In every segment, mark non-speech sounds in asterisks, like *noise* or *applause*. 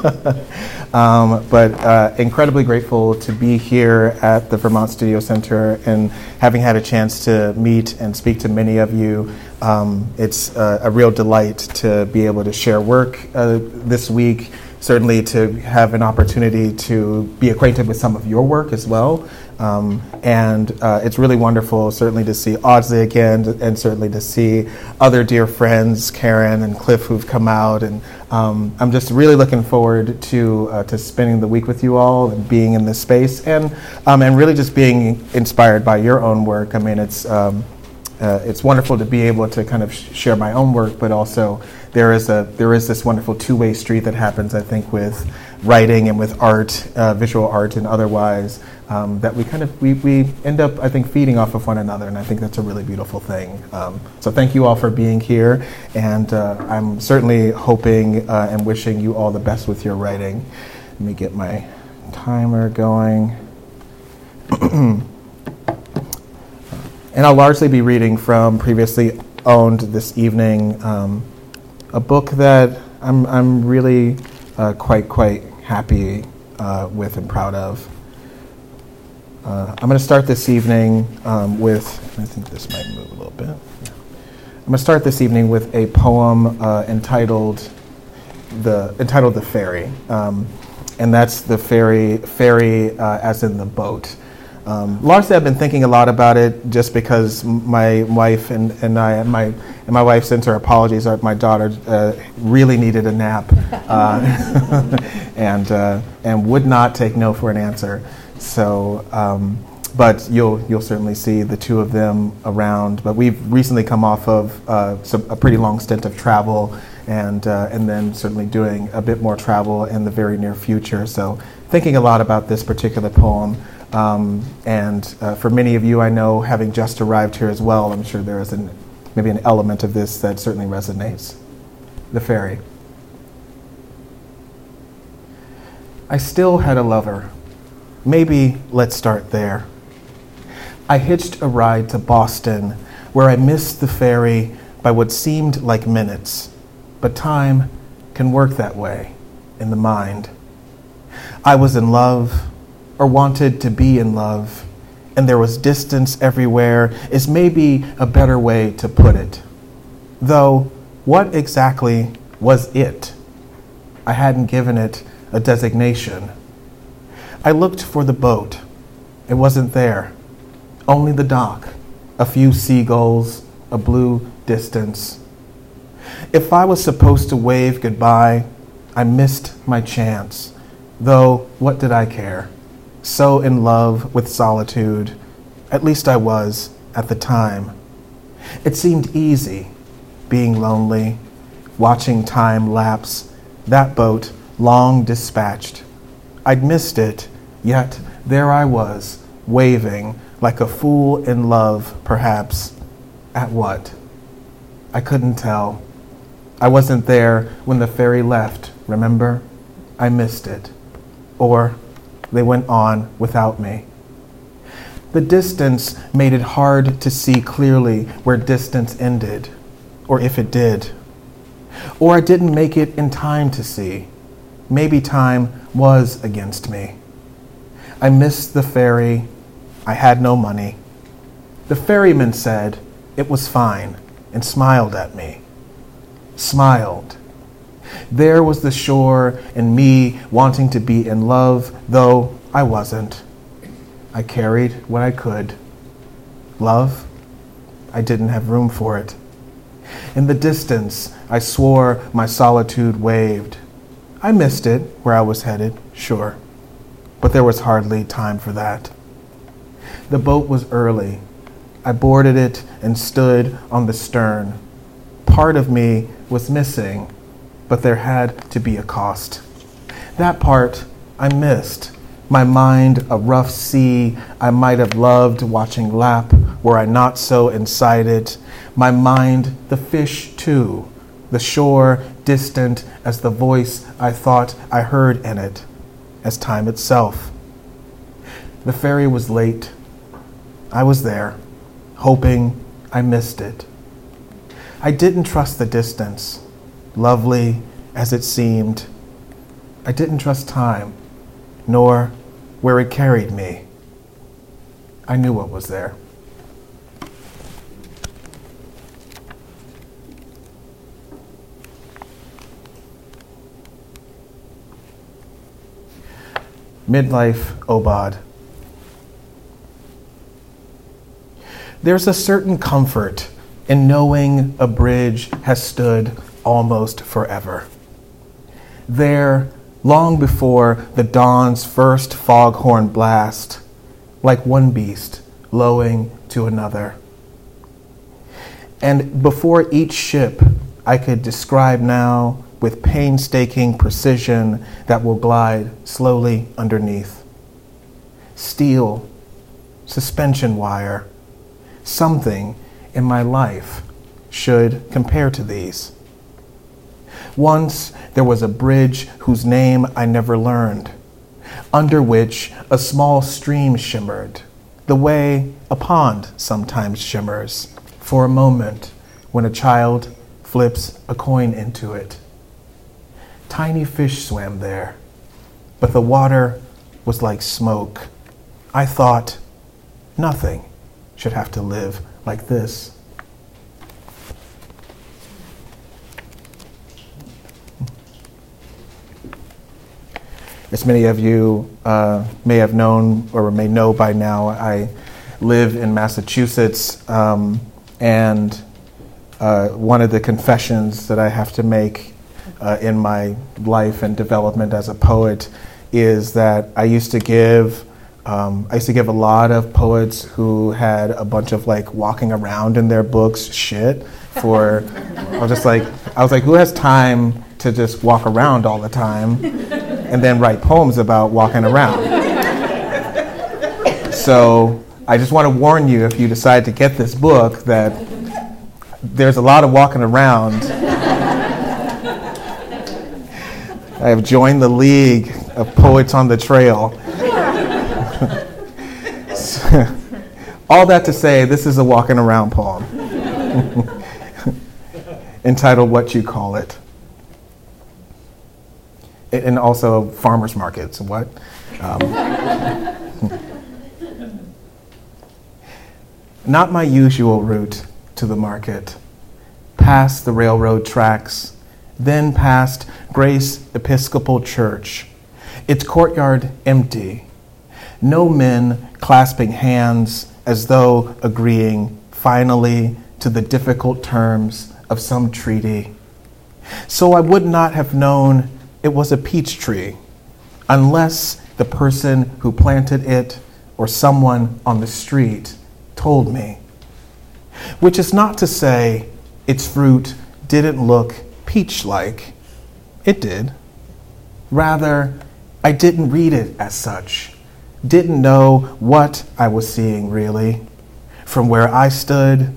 *laughs* um, but uh, incredibly grateful to be here at the Vermont Studio Center and having had a chance to meet and speak to many of you. Um, it's uh, a real delight to be able to share work uh, this week, certainly to have an opportunity to be acquainted with some of your work as well. Um, and uh, it's really wonderful, certainly, to see Audley again, and certainly to see other dear friends, Karen and Cliff, who've come out. And um, I'm just really looking forward to uh, to spending the week with you all and being in this space, and um, and really just being inspired by your own work. I mean, it's. Um, uh, it's wonderful to be able to kind of sh- share my own work, but also there is a there is this wonderful two-way street that happens, I think, with writing and with art, uh, visual art, and otherwise um, that we kind of we, we end up I think feeding off of one another, and I think that's a really beautiful thing. Um, so thank you all for being here, and uh, I'm certainly hoping uh, and wishing you all the best with your writing. Let me get my timer going. *clears throat* and I'll largely be reading from previously owned this evening um, a book that I'm, I'm really uh, quite quite happy uh, with and proud of. Uh, I'm going to start this evening um, with, I think this might move a little bit. I'm going to start this evening with a poem uh, entitled the entitled the ferry, um, and that's the ferry ferry uh, as in the boat. Um, largely, I've been thinking a lot about it just because my wife and, and I, my, and my wife sent her apologies. My daughter uh, really needed a nap uh, *laughs* and, uh, and would not take no for an answer. So, um, but you'll you'll certainly see the two of them around. But we've recently come off of uh, some, a pretty long stint of travel, and uh, and then certainly doing a bit more travel in the very near future. So, thinking a lot about this particular poem. Um, and uh, for many of you, I know, having just arrived here as well, I'm sure there is an, maybe an element of this that certainly resonates. The ferry. I still had a lover Maybe let's start there. I hitched a ride to Boston where I missed the ferry by what seemed like minutes, but time can work that way in the mind. I was in love, or wanted to be in love, and there was distance everywhere, is maybe a better way to put it. Though, what exactly was it? I hadn't given it a designation. I looked for the boat. It wasn't there. Only the dock, a few seagulls, a blue distance. If I was supposed to wave goodbye, I missed my chance. Though, what did I care? So in love with solitude, at least I was at the time. It seemed easy, being lonely, watching time lapse, that boat long dispatched. I'd missed it, yet there I was, waving like a fool in love, perhaps. At what? I couldn't tell. I wasn't there when the ferry left, remember? I missed it. Or they went on without me. The distance made it hard to see clearly where distance ended, or if it did. Or I didn't make it in time to see. Maybe time was against me. I missed the ferry. I had no money. The ferryman said it was fine and smiled at me. Smiled. There was the shore and me wanting to be in love, though I wasn't. I carried what I could. Love? I didn't have room for it. In the distance, I swore my solitude waved. I missed it where I was headed, sure, but there was hardly time for that. The boat was early. I boarded it and stood on the stern. Part of me was missing, but there had to be a cost. That part I missed. My mind a rough sea I might have loved watching lap were I not so inside it. My mind the fish too, the shore distant as the voice I thought I heard in it, as time itself. The ferry was late. I was there, hoping I missed it. I didn't trust the distance, lovely as it seemed. I didn't trust time, nor where it carried me. I knew what was there. Midlife Aubade. There's a certain comfort in knowing a bridge has stood almost forever. There, long before the dawn's first foghorn blast, like one beast lowing to another. And before each ship, I could describe now with painstaking precision that will glide slowly underneath. Steel, suspension wire, something in my life should compare to these. Once there was a bridge whose name I never learned, under which a small stream shimmered, the way a pond sometimes shimmers for a moment when a child flips a coin into it. Tiny fish swam there, but the water was like smoke. I thought nothing should have to live like this. As many of you uh, may have known or may know by now, I live in Massachusetts, um, and uh, one of the confessions that I have to make uh, in my life and development as a poet is that I used to give um, I used to give a lot of poets who had a bunch of like walking around in their books shit for. *laughs* I was just like, I was like, who has time to just walk around all the time and then write poems about walking around? so I just want to warn you if you decide to get this book that there's a lot of walking around. I have joined the League of Poets on the Trail. *laughs* All that to say, this is a walking around poem *laughs* entitled What You Call It. And also farmers markets. What? Um, *laughs* not my usual route to the market. Past the railroad tracks, then past Grace Episcopal Church, its courtyard empty. No men clasping hands as though agreeing finally to the difficult terms of some treaty. So I would not have known it was a peach tree unless the person who planted it or someone on the street told me. Which is not to say its fruit didn't look peach like. It did. Rather, I didn't read it as such didn't know what I was seeing really. From where I stood,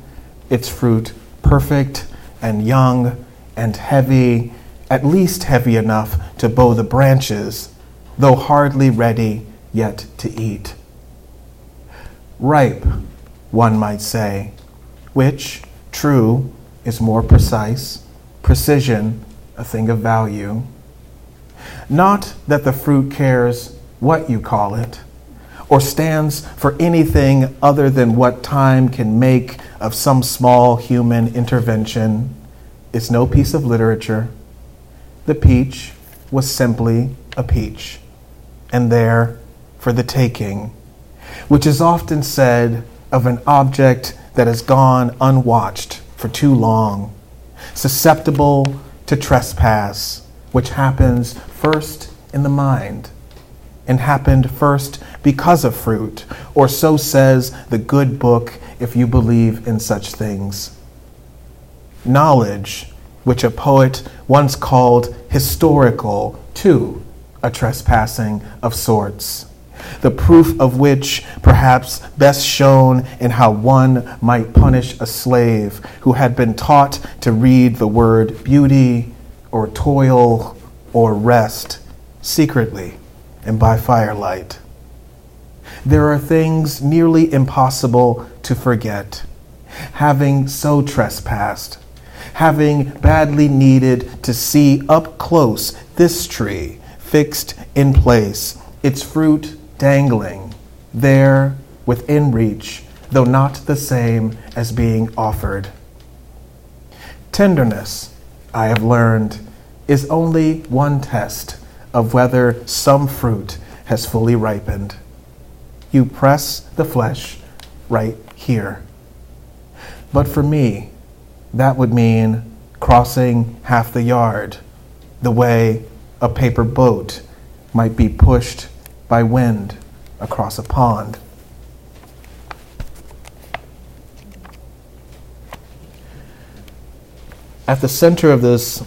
its fruit perfect and young and heavy, at least heavy enough to bow the branches, though hardly ready yet to eat. Ripe, one might say, which, true, is more precise, precision, a thing of value. Not that the fruit cares what you call it or stands for anything other than what time can make of some small human intervention It's no piece of literature. The peach was simply a peach, and there for the taking, which is often said of an object that has gone unwatched for too long, susceptible to trespass, which happens first in the mind and happened first because of fruit, or so says the good book if you believe in such things. Knowledge, which a poet once called historical, too, a trespassing of sorts. The proof of which perhaps best shown in how one might punish a slave who had been taught to read the word beauty or toil or rest secretly and by firelight. There are things nearly impossible to forget. Having so trespassed, having badly needed to see up close this tree, fixed in place, its fruit dangling, there within reach, though not the same as being offered. Tenderness, I have learned, is only one test of whether some fruit has fully ripened. You press the flesh right here. But for me, that would mean crossing half the yard, the way a paper boat might be pushed by wind across a pond. At the center of this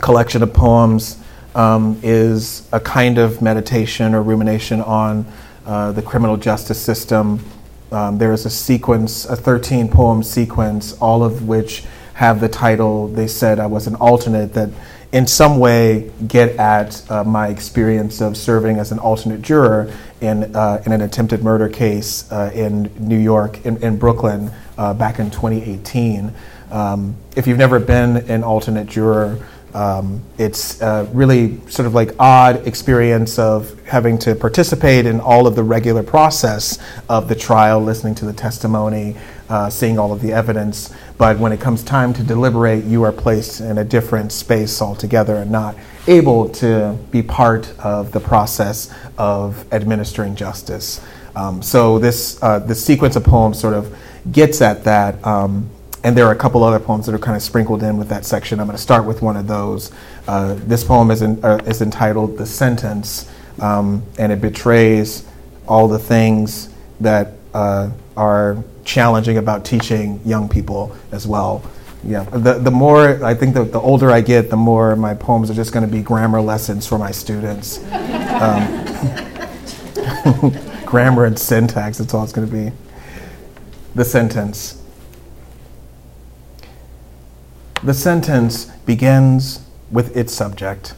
collection of poems um, is a kind of meditation or rumination on uh, the criminal justice system. Um, there is a sequence, a 13 poem sequence, all of which have the title, they said I was an alternate, that in some way get at uh, my experience of serving as an alternate juror in, uh, in an attempted murder case uh, in New York, in, in Brooklyn, uh, back in 2018. Um, if you've never been an alternate juror, um, it's a really sort of like odd experience of having to participate in all of the regular process of the trial, listening to the testimony, uh, seeing all of the evidence. But when it comes time to deliberate, you are placed in a different space altogether and not able to be part of the process of administering justice. Um, so this uh, this sequence of poems sort of gets at that. Um, and there are a couple other poems that are kind of sprinkled in with that section. I'm going to start with one of those. Uh, this poem is, in, uh, is entitled The Sentence, um, and it betrays all the things that uh, are challenging about teaching young people as well. Yeah, the, the more, I think the, the older I get, the more my poems are just going to be grammar lessons for my students. Um, *laughs* grammar and syntax, that's all it's going to be. The sentence. The sentence begins with its subject,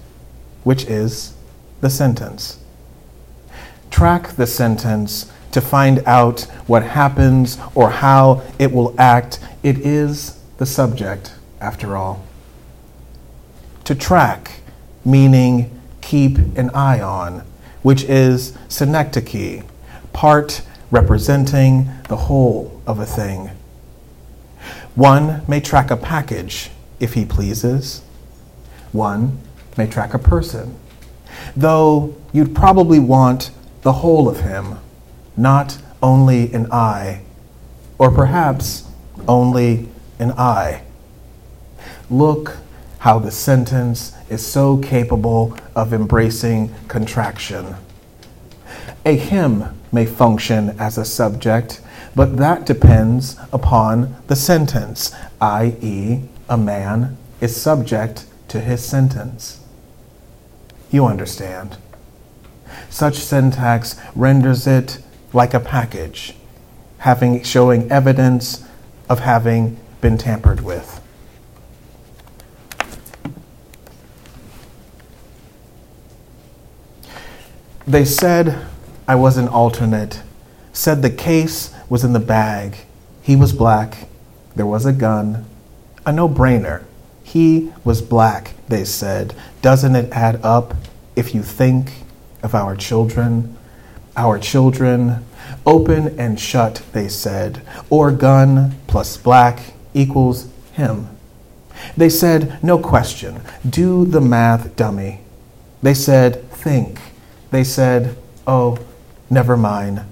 which is the sentence. Track the sentence to find out what happens or how it will act. It is the subject, after all. To track, meaning keep an eye on, which is synecdoche, part representing the whole of a thing. One may track a package if he pleases. One may track a person, though you'd probably want the whole of him, not only an eye, or perhaps only an eye. Look how the sentence is so capable of embracing contraction. A hymn may function as a subject but that depends upon the sentence, i.e., a man is subject to his sentence. You understand. Such syntax renders it like a package, having showing evidence of having been tampered with. They said I was an alternate, said the case was in the bag. He was black. There was a gun. A no brainer. He was black, they said. Doesn't it add up if you think of our children? Our children, open and shut, they said, or gun plus black equals him. They said, no question, do the math, dummy. They said, think. They said, oh, never mind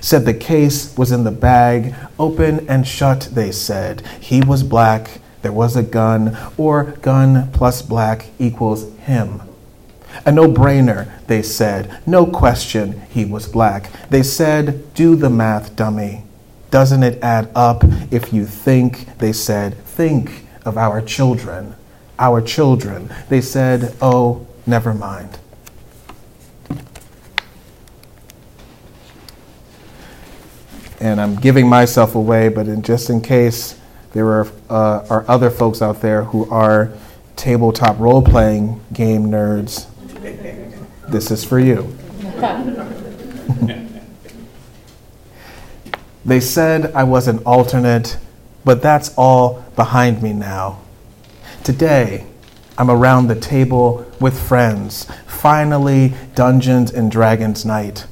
said the case was in the bag, open and shut, they said. He was black, there was a gun, or gun plus black equals him. A no brainer, they said. No question, he was black. They said, do the math, dummy. Doesn't it add up if you think, they said, think of our children? Our children. They said, oh, never mind. And I'm giving myself away, but in, just in case there are, uh, are other folks out there who are tabletop role playing game nerds, this is for you. *laughs* they said I was an alternate, but that's all behind me now. Today, I'm around the table with friends. Finally, Dungeons and Dragons night.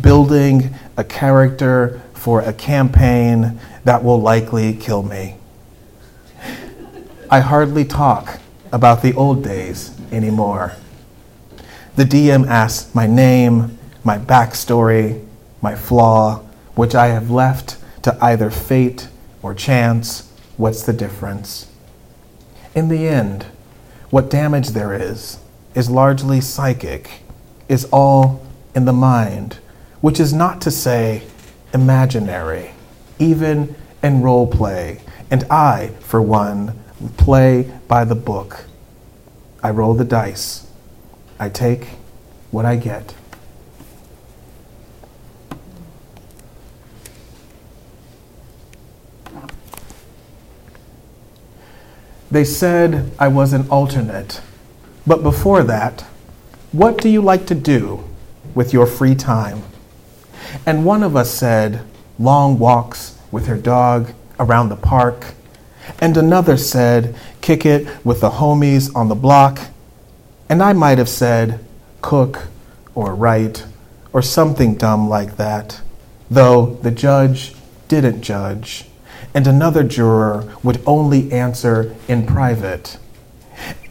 Building a character for a campaign that will likely kill me. I hardly talk about the old days anymore. The DM asks my name, my backstory, my flaw, which I have left to either fate or chance. What's the difference? In the end, what damage there is is largely psychic, is all in the mind, which is not to say imaginary, even in role play. And I, for one, play by the book. I roll the dice. I take what I get. They said I was an alternate. But before that, what do you like to do with your free time? And one of us said, long walks with her dog around the park. And another said, kick it with the homies on the block. And I might have said, cook or write or something dumb like that, though the judge didn't judge and another juror would only answer in private.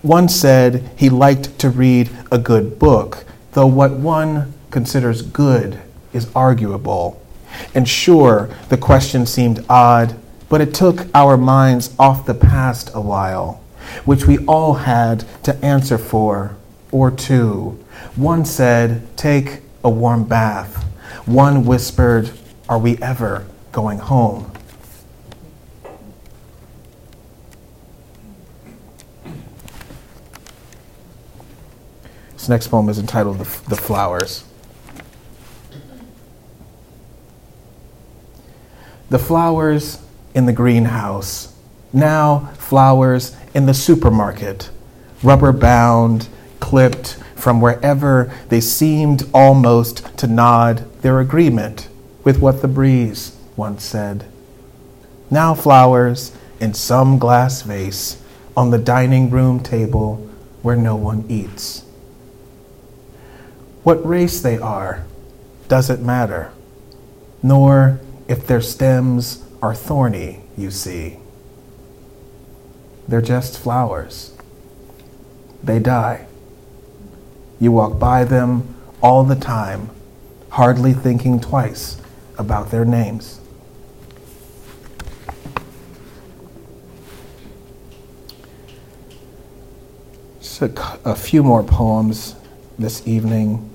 One said he liked to read a good book, though what one considers good is arguable. And sure, the question seemed odd, but it took our minds off the past a while, which we all had to answer for or to. One said, Take a warm bath. One whispered, Are we ever going home? This next poem is entitled The, the Flowers. The flowers in the greenhouse, now flowers in the supermarket, rubber bound, clipped from wherever they seemed almost to nod their agreement with what the breeze once said. Now flowers in some glass vase on the dining room table where no one eats. What race they are doesn't matter, nor if their stems are thorny, you see. They're just flowers. They die. You walk by them all the time, hardly thinking twice about their names. Just a, a few more poems this evening.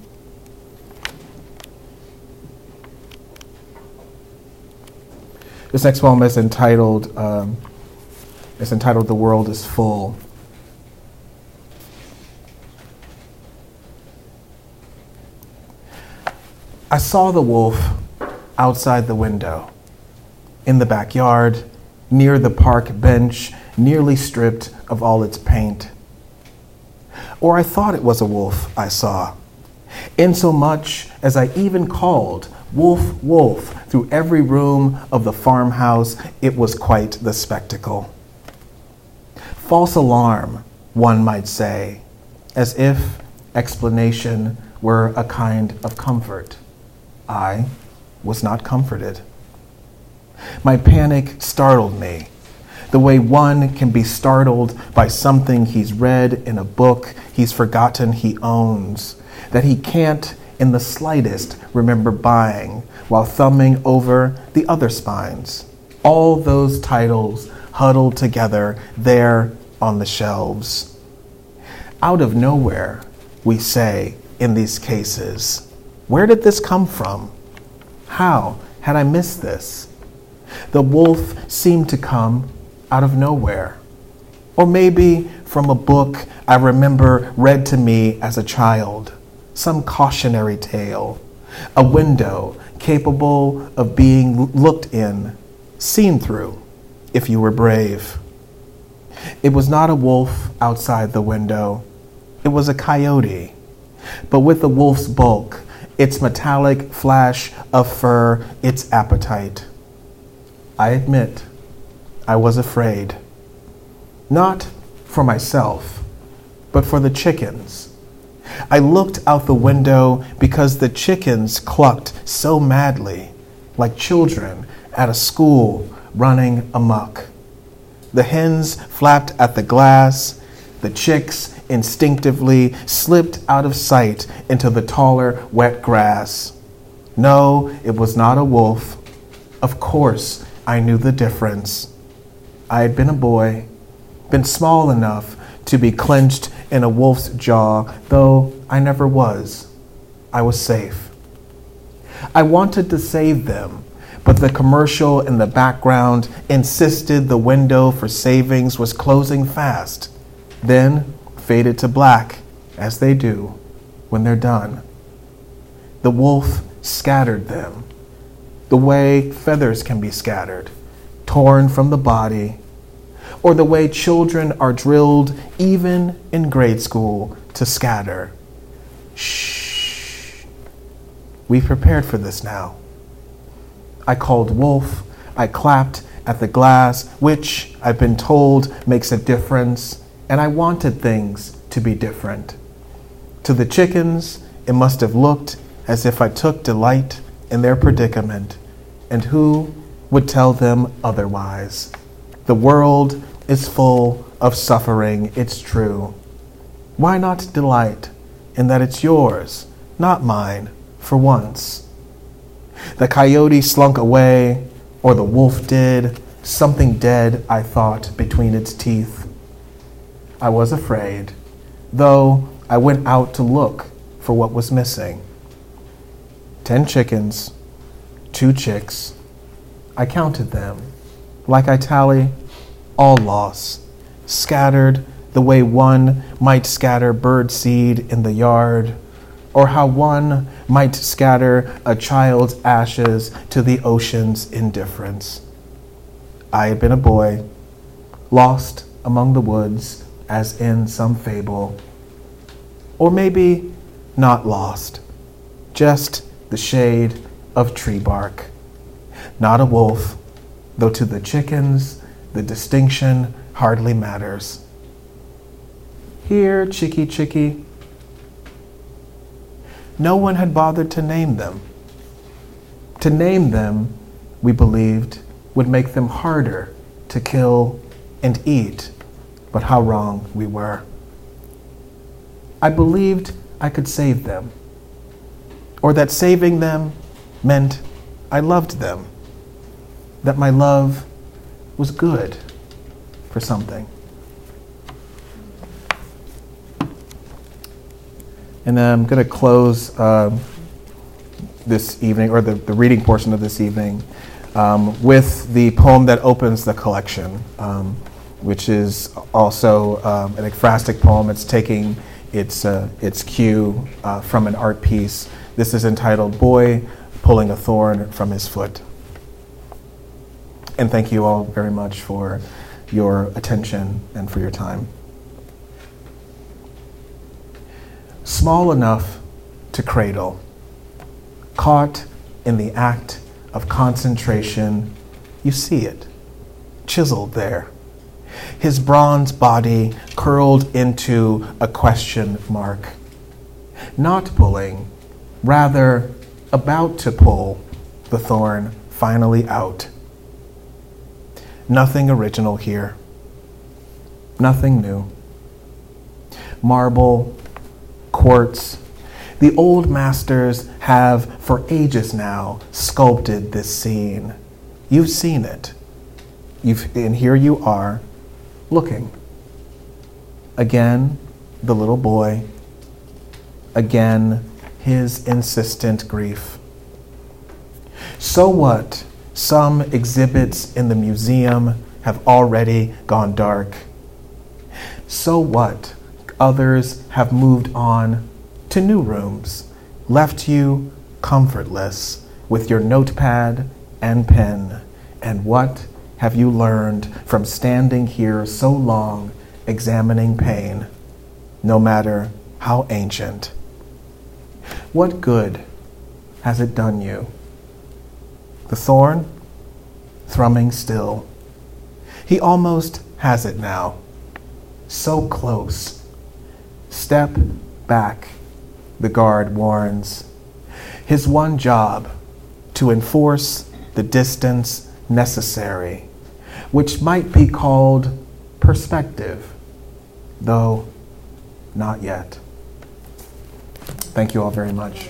This next poem is entitled, um, it's entitled The World is Full. I saw the wolf outside the window, in the backyard, near the park bench, nearly stripped of all its paint. Or I thought it was a wolf I saw, insomuch as I even called Wolf, wolf, through every room of the farmhouse, it was quite the spectacle. False alarm, one might say, as if explanation were a kind of comfort. I was not comforted. My panic startled me, the way one can be startled by something he's read in a book he's forgotten he owns, that he can't in the slightest remember buying while thumbing over the other spines. All those titles huddled together there on the shelves. Out of nowhere, we say in these cases, Where did this come from? How had I missed this? The wolf seemed to come out of nowhere. Or maybe from a book I remember read to me as a child some cautionary tale, a window capable of being looked in, seen through, if you were brave. It was not a wolf outside the window, it was a coyote, but with the wolf's bulk, its metallic flash of fur, its appetite. I admit, I was afraid. Not for myself, but for the chickens. I looked out the window because the chickens clucked so madly, like children at a school running amuck. The hens flapped at the glass. The chicks instinctively slipped out of sight into the taller, wet grass. No, it was not a wolf. Of course, I knew the difference. I had been a boy, been small enough to be clenched in a wolf's jaw, though I never was. I was safe. I wanted to save them, but the commercial in the background insisted the window for savings was closing fast, then faded to black, as they do when they're done. The wolf scattered them, the way feathers can be scattered, torn from the body, or the way children are drilled, even in grade school, to scatter. Shh. We prepared for this now. I called wolf. I clapped at the glass, which I've been told makes a difference, and I wanted things to be different. To the chickens, it must have looked as if I took delight in their predicament, and who would tell them otherwise? The world is full of suffering, it's true. Why not delight in that it's yours, not mine, for once? The coyote slunk away, or the wolf did, something dead, I thought, between its teeth. I was afraid, though I went out to look for what was missing. Ten chickens, two chicks. I counted them. Like I tally, all loss, scattered the way one might scatter bird seed in the yard, or how one might scatter a child's ashes to the ocean's indifference. I had been a boy, lost among the woods as in some fable. Or maybe not lost, just the shade of tree bark. Not a wolf, though to the chickens the distinction hardly matters. Here, Chicky Chicky. No one had bothered to name them. To name them, we believed, would make them harder to kill and eat, but how wrong we were. I believed I could save them, or that saving them meant I loved them, that my love was good for something. And then I'm going to close um, this evening, or the, the reading portion of this evening, um, with the poem that opens the collection, um, which is also um, an ekphrastic poem. It's taking its, uh, its cue uh, from an art piece. This is entitled Boy Pulling a Thorn from His Foot. And thank you all very much for your attention and for your time. Small enough to cradle, caught in the act of concentration, you see it, chiseled there. His bronze body curled into a question mark. Not pulling, rather about to pull the thorn finally out Nothing original here. Nothing new. Marble, quartz. The old masters have for ages now sculpted this scene. You've seen it. You've, and here you are, looking. Again, the little boy. Again, his insistent grief. So what some exhibits in the museum have already gone dark. So what? Others have moved on to new rooms, left you comfortless with your notepad and pen. And what have you learned from standing here so long examining pain, no matter how ancient? What good has it done you? The thorn, thrumming still. He almost has it now. So close, Step back, the guard warns. His one job to enforce the distance necessary, which might be called perspective, though not yet. Thank you all very much.